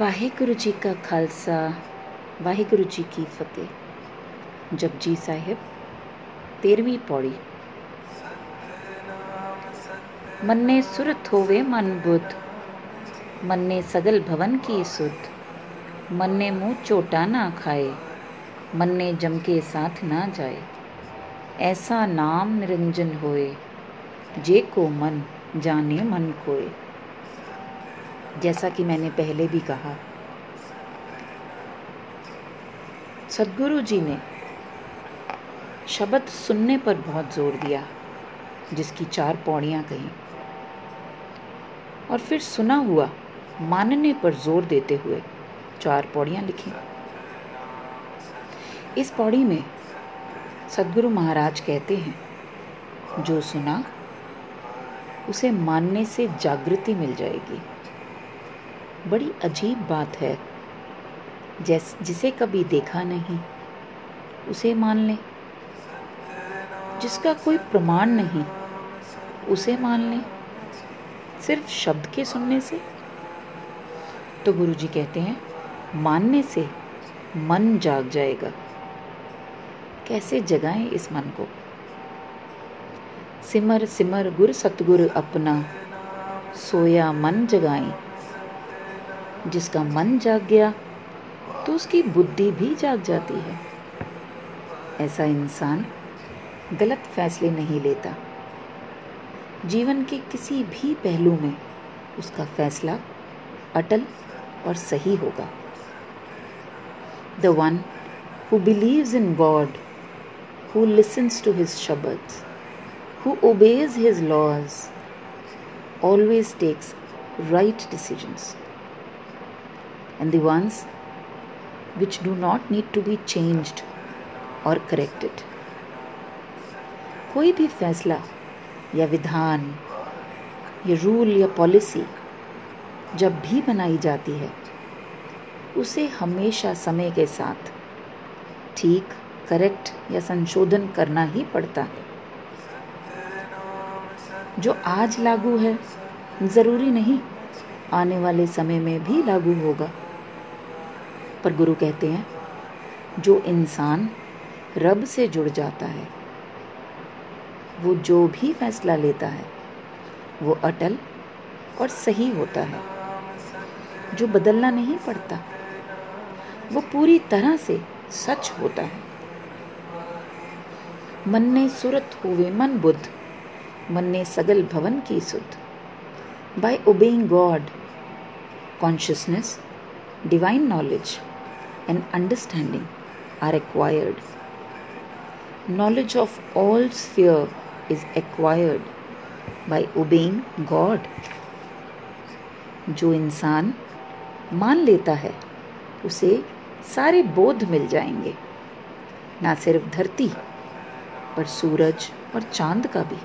वाहेगुरु जी का खालसा, वाहेगुरु जी की फतेह। जप जी साहेब तेरवी पौड़ी। मन्ने ने सुरत होवे मन बुद्ध मन्ने सगल भवन की सुध। मन मुँह चोटा ना खाए मन्ने जम के साथ ना जाए। ऐसा नाम निरंजन होए, जे को मन जाने मन कोए। जैसा कि मैंने पहले भी कहा। सदगुरु जी ने शब्द सुनने पर बहुत ज़ोर दिया, जिसकी चार पौड़ियाँ कहीं। और फिर सुना हुआ, मानने पर ज़ोर देते हुए चार पौड़ियाँ लिखी। इस पौड़ी में सदगुरु महाराज कहते हैं, जो सुना, उसे मानने से जागृति मिल जाएगी। बड़ी अजीब बात है। जैस, जिसे कभी देखा नहीं, उसे मान लें। जिसका कोई प्रमाण नहीं, उसे मान लें। सिर्फ़ शब्द के सुनने से। तो गुरु जी कहते हैं, मानने से मन जाग जाएगा। कैसे जगाएँ इस मन को? सिमर सिमर, गुर सतगुर अपना सोया मन जगाएँ। जिसका मन जाग गया तो उसकी बुद्धि भी जाग जाती है। ऐसा इंसान गलत फैसले नहीं लेता। जीवन के किसी भी पहलू में उसका फैसला अटल और सही होगा। The one who believes in God who listens to his शब्द who obeys his laws always takes right decisions and the ones which do not need to be changed or corrected. कोई भी फैसला या विधान, या रूल या policy जब भी बनाई जाती है, उसे हमेशा समय के साथ ठीक करेक्ट या संशोधन करना ही पड़ता है जो आज लागू है, ज़रूरी नहीं, आने वाले समय में भी लागू होगा पर गुरु कहते हैं, जो इंसान रब से जुड़ जाता है, वो जो भी फैसला लेता है, वो अटल और सही होता है, जो बदलना नहीं पड़ता, वो पूरी तरह से सच होता है। मन ने सुरत हुए मन बुद्ध, मन ने सगल भवन की सुध। By obeying God consciousness divine knowledge and understanding are acquired. Knowledge of all sphere is acquired by obeying God. जो इंसान मान लेता है उसे सारे बोध मिल जाएँगे ना सिर्फ़ धरती पर सूरज और चाँद का भी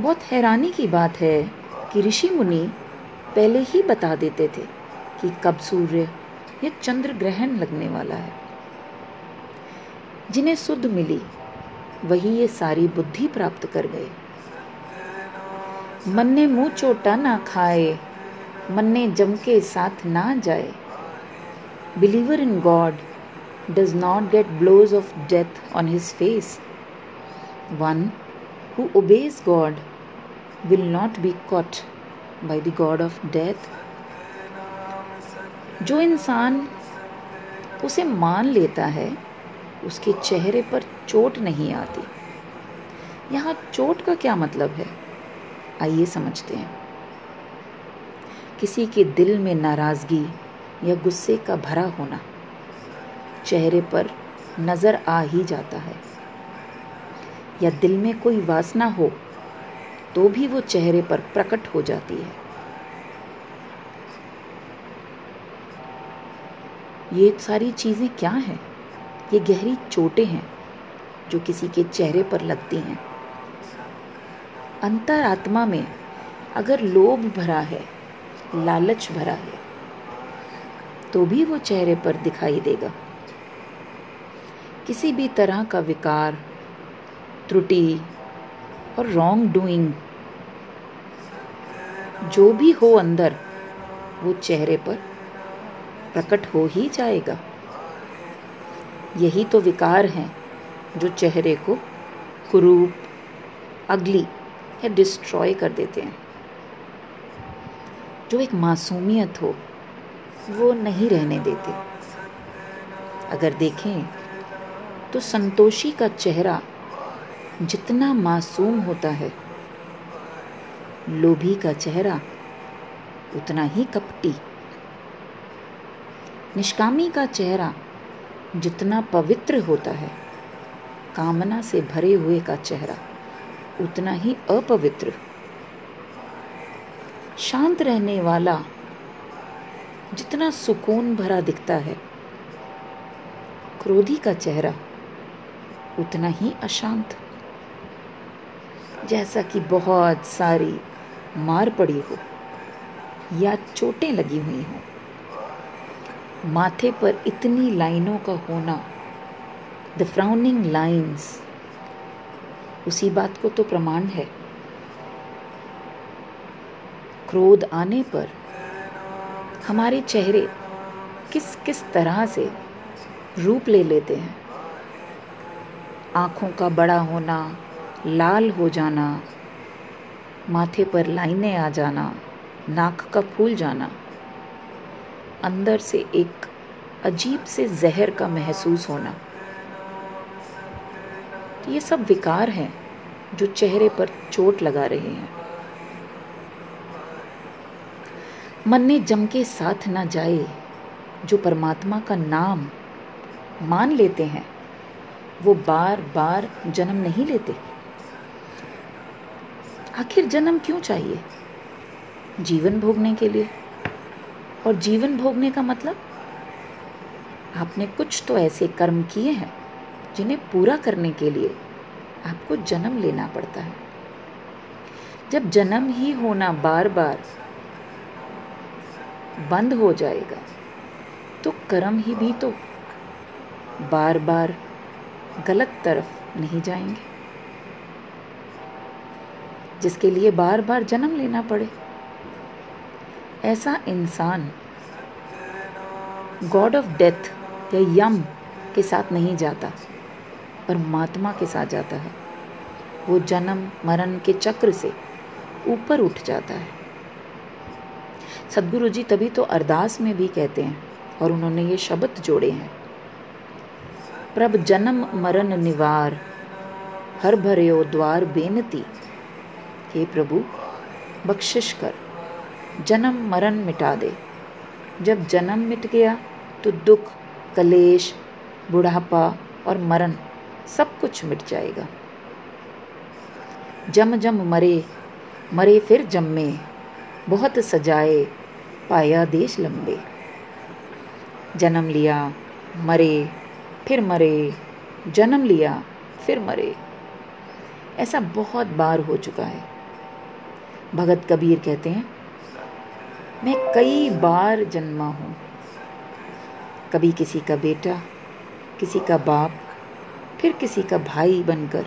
बहुत हैरानी की बात है कि ऋषि मुनि पहले ही बता देते थे कि कब सूर्य ये चंद्र ग्रहण लगने वाला है। जिन्हें शुद्ध मिली, वही ये सारी बुद्धि प्राप्त कर गए। मन ने मुँह चोटा ना खाए, मन ने जम के साथ ना जाए। Believer in God does not get blows of death on his face one who obeys God will not be caught by the god of death जो इंसान उसे मान लेता है, उसके चेहरे पर चोट नहीं आती। यहाँ चोट का क्या मतलब है? आइए समझते हैं। किसी के दिल में नाराज़गी या गुस्से का भरा होना चेहरे पर नज़र आ ही जाता है। या दिल में कोई वासना हो तो भी वो चेहरे पर प्रकट हो जाती है। ये सारी चीज़ें क्या हैं? ये गहरी चोटें हैं जो किसी के चेहरे पर लगती हैं। अंतरात्मा में अगर लोभ भरा है, लालच भरा है तो भी वो चेहरे पर दिखाई देगा। किसी भी तरह का विकार, त्रुटि और रॉन्ग डूइंग जो भी हो अंदर, वो चेहरे पर प्रकट हो ही जाएगा। यही तो विकार हैं जो चेहरे को कुरूप, अगली या डिस्ट्रॉय कर देते हैं। जो एक मासूमियत हो, वो नहीं रहने देते। अगर देखें तो संतोषी का चेहरा जितना मासूम होता है, लोभी का चेहरा उतना ही कपटी। निष्कामी का चेहरा जितना पवित्र होता है, कामना से भरे हुए का चेहरा उतना ही अपवित्र। शांत रहने वाला जितना सुकून भरा दिखता है, क्रोधी का चेहरा उतना ही अशांत। जैसा कि बहुत सारी मार पड़ी हो या चोटें लगी हुई हों। माथे पर इतनी लाइनों का होना द फ्राउनिंग लाइन्स उसी बात को तो प्रमाण है। क्रोध आने पर हमारे चेहरे किस किस तरह से रूप ले लेते हैं। आँखों का बड़ा होना, लाल हो जाना, माथे पर लाइनें आ जाना, नाक का फूल जाना। अंदर से एक अजीब से जहर का महसूस होना। ये सब विकार हैं जो चेहरे पर चोट लगा रहे हैं। मन ने जम के साथ ना जाए, जो परमात्मा का नाम मान लेते हैं, वो बार बार जन्म नहीं लेते। आखिर जन्म क्यों चाहिए? जीवन भोगने के लिए। और जीवन भोगने का मतलब? आपने कुछ तो ऐसे कर्म किए हैं, जिन्हें पूरा करने के लिए आपको जन्म लेना पड़ता है। जब जन्म ही होना बार बार बंद हो जाएगा तो कर्म ही भी तो बार बार गलत तरफ़ नहीं जाएँगे। जिसके लिए बार बार जन्म लेना पड़े। ऐसा इंसान गॉड ऑफ़ डेथ या यम के साथ नहीं जाता, परमात्मा के साथ जाता है। वो जन्म, मरण के चक्र से ऊपर उठ जाता है। सदगुरु जी तभी तो अरदास में भी कहते हैं और उन्होंने ये शब्द जोड़े हैं। प्रभ जन्म, मरण निवार, हर भरे द्वार बेनती, हे प्रभु, बख्शिश कर। जन्म मरण मिटा दे। जब जन्म मिट गया तो दुख, कलेश, बुढ़ापा और मरण सब कुछ मिट जाएगा। जम जम मरे मरे फिर जम्मे, बहुत सजाए, पाया देश लंबे। जन्म लिया, मरे, फिर मरे, जन्म लिया, फिर मरे। ऐसा बहुत बार हो चुका है। भगत कबीर कहते हैं मैं कई बार जन्मा हूँ। कभी किसी का बेटा, किसी का बाप, फिर किसी का भाई बनकर।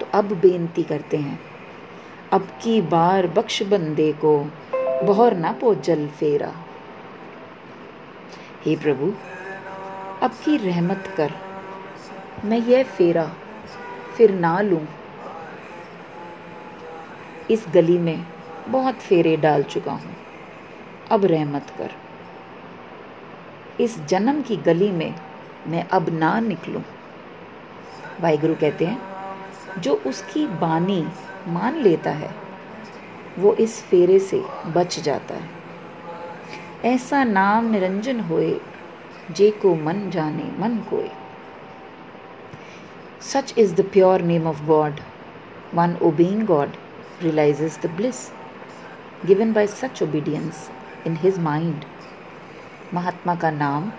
तो अब बेनती करते हैं, अब की बार बख्श बंदे को बहर ना पो जल फेरा। हे प्रभु, अब की रहमत कर, मैं यह फेरा फिर ना लूँ। इस गली में बहुत फेरे डाल चुका हूँ। अब रहमत कर। इस जन्म की गली में मैं अब ना निकलूं। वाहिगुरु कहते हैं, जो उसकी बानी मान लेता है, वो इस फेरे से बच जाता है। ऐसा नाम निरंजन होए, जे को मन जाने मन कोय सच is the pure name of God one obeying God realizes the bliss given by such obedience. In his mind. महात्मा का नाम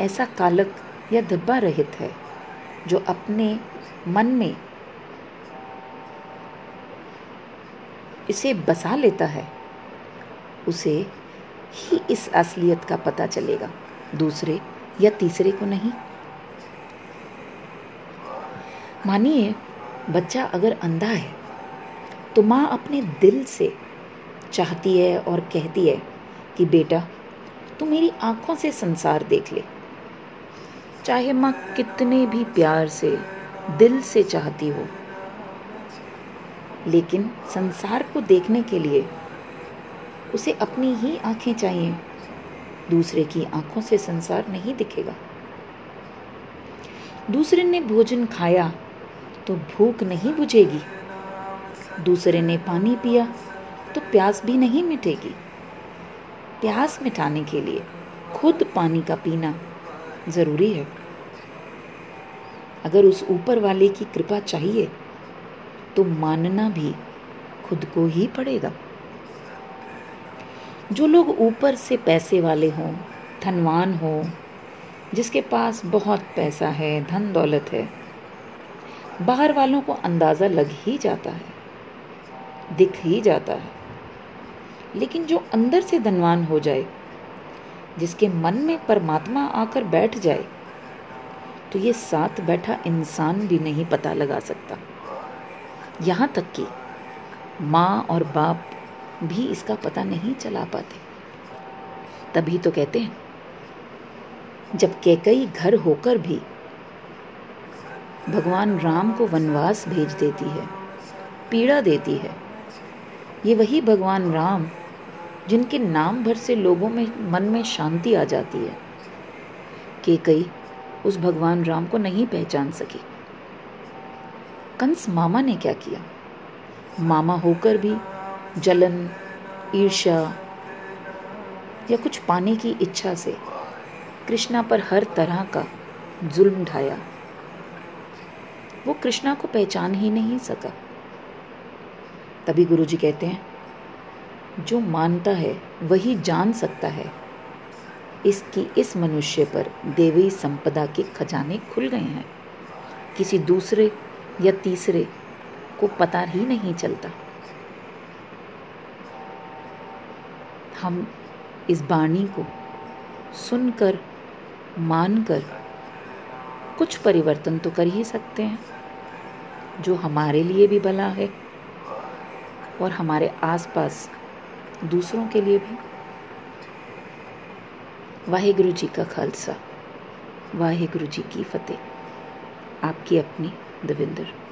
ऐसा कालक या धब्बा रहित है, जो अपने मन में इसे बसा लेता है। उसे ही इस असलियत का पता चलेगा, दूसरे या तीसरे को नहीं। मानिए, बच्चा अगर अंधा है तो माँ अपने दिल से चाहती है और कहती है कि बेटा, तू मेरी आँखों से संसार देख ले। चाहे माँ कितने भी प्यार से, दिल से चाहती हो। लेकिन संसार को देखने के लिए उसे अपनी ही आँखें चाहिए। दूसरे की आँखों से संसार नहीं दिखेगा। दूसरे ने भोजन खाया तो भूख नहीं बुझेगी। दूसरे ने पानी पिया तो प्यास भी नहीं मिटेगी। प्यास मिटाने के लिए खुद पानी का पीना ज़रूरी है। अगर उस ऊपर वाले की कृपा चाहिए तो मानना भी खुद को ही पड़ेगा। जो लोग ऊपर से पैसे वाले हों, धनवान हो, जिसके पास बहुत पैसा है, धन दौलत है, बाहर वालों को अंदाज़ा लग ही जाता है, दिख ही जाता है। लेकिन जो अंदर से धनवान हो जाए, जिसके मन में परमात्मा आकर बैठ जाए तो ये साथ बैठा इंसान भी नहीं पता लगा सकता। यहाँ तक कि माँ और बाप भी इसका पता नहीं चला पाते। तभी तो कहते हैं, जब कैकई घर होकर भी भगवान राम को वनवास भेज देती है, पीड़ा देती है ये वही भगवान राम, जिनके नाम भर से लोगों में, मन में शांति आ जाती है। कि कई उस भगवान राम को नहीं पहचान सकी। कंस मामा ने क्या किया? मामा होकर भी जलन, ईर्ष्या या कुछ पाने की इच्छा से कृष्णा पर हर तरह का जुल्म ढाया। वो कृष्णा को पहचान ही नहीं सका। तभी गुरुजी कहते हैं, जो मानता है, वही जान सकता है। इसकी इस मनुष्य पर देवी संपदा के खजाने खुल गए हैं। किसी दूसरे या तीसरे को पता ही नहीं चलता। हम इस बाणी को सुनकर, मानकर कुछ परिवर्तन तो कर ही सकते हैं, जो हमारे लिए भी भला है। और हमारे आसपास दूसरों के लिए भी। वाहिगुरु जी का खालसा, वाहिगुरु जी की फतेह। आपकी अपनी दविंदर।